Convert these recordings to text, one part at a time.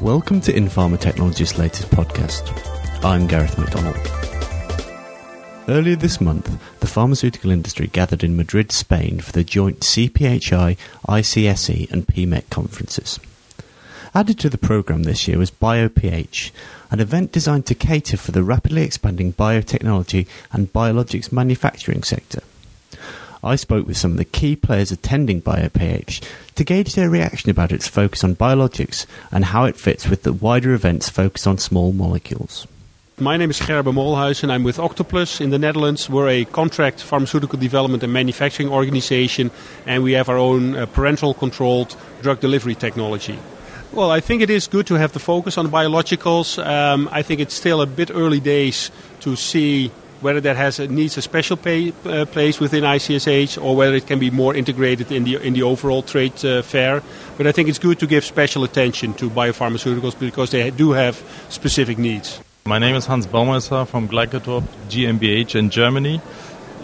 Welcome to in-PharmaTechnologist's latest podcast. I'm Gareth McDonald. Earlier this month, the pharmaceutical industry gathered in Madrid, Spain for the joint CPHI, ICSE, and PMEC conferences. Added to the programme this year was BioPH, an event designed to cater for the rapidly expanding biotechnology and biologics manufacturing sector. I spoke with some of the key players attending BioPH to gauge their reaction about its focus on biologics and how it fits with the wider events focused on small molecules. My name is Gerber Molhuis and I'm with Octoplus in the Netherlands. We're a contract pharmaceutical development and manufacturing organization and we have our own uh, parenteral controlled drug delivery technology. Well, I think it is good to have the focus on biologicals. Um, I think it's still a bit early days to see whether that has a, needs a special pay, uh, place within ICSE or whether it can be more integrated in the in the overall trade uh, fair. But I think it's good to give special attention to biopharmaceuticals because they do have specific needs. My name is Hans Baumeister from Glycotope GmbH in Germany.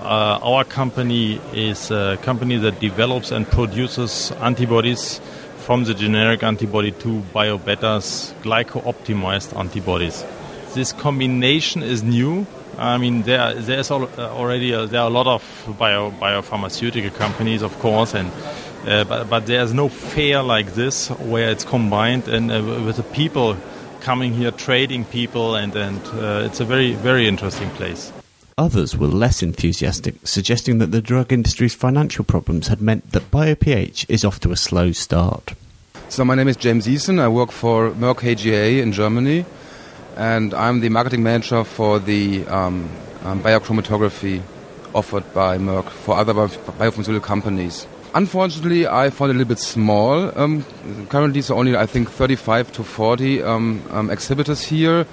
Uh, our company is a company that develops and produces antibodies from the generic antibody to BioBetters glyco-optimized antibodies. This combination is new. I mean, there there's uh, already a, there are a lot of bio biopharmaceutical companies, of course, and uh, but but there's no fair like this where it's combined and uh, with the people coming here, trading people, and and uh, it's a very very interesting place. Others were less enthusiastic, suggesting that the drug industry's financial problems had meant that BioPH is off to a slow start. So, my name is James Eason. I work for Merck KGaA in Germany, and I'm the marketing manager for the um, um, biochromatography offered by Merck for other biopharmaceutical companies. Unfortunately, I found it a little bit small. Um, currently, so only I think 35 to 40 um, um, exhibitors here,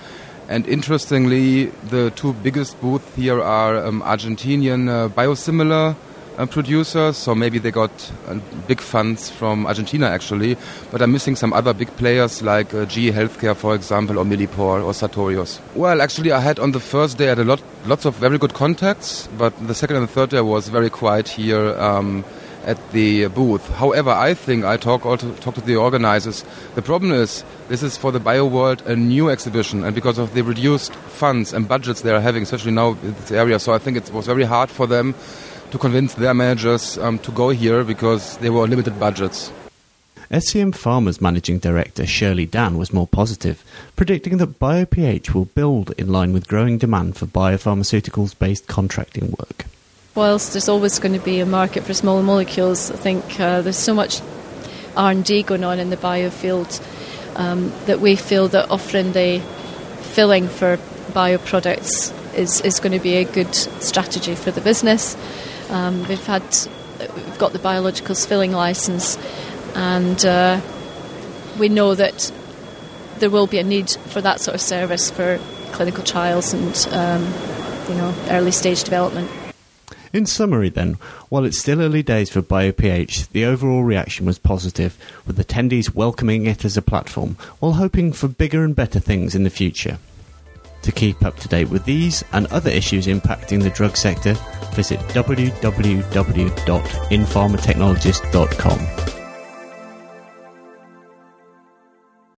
and interestingly, the two biggest booths here are um, Argentinian uh, biosimilar uh, producers, so maybe they got uh, big funds from Argentina actually, but I'm missing some other big players like uh, GE Healthcare, for example, or Millipore or Sartorius. Well, actually, I had on the first day I had a lot, lots of very good contacts, but the second and the third day was very quiet here. Um, at the booth. However, I think I talk also talk to the organizers. The problem is this is for the bio world a new exhibition, and because of the reduced funds and budgets they are having, especially now in this area, so I think it was very hard for them to convince their managers um, to go here because they were limited budgets. SCM Pharma's managing director Shirley Dan was more positive, predicting that BioPH will build in line with growing demand for biopharmaceuticals based contracting work. Whilst there's always going to be a market for small molecules, I think uh, there's so much R&D going on in the bio field um, that we feel that offering the filling for bioproducts is, is going to be a good strategy for the business. Um, we've had we've got the biologicals filling license, and uh, we know that there will be a need for that sort of service for clinical trials and um, you know early stage development. In summary, then, while it's still early days for BioPH, the overall reaction was positive, with attendees welcoming it as a platform while hoping for bigger and better things in the future. To keep up to date with these and other issues impacting the drug sector, visit www.inpharmatechnologist.com.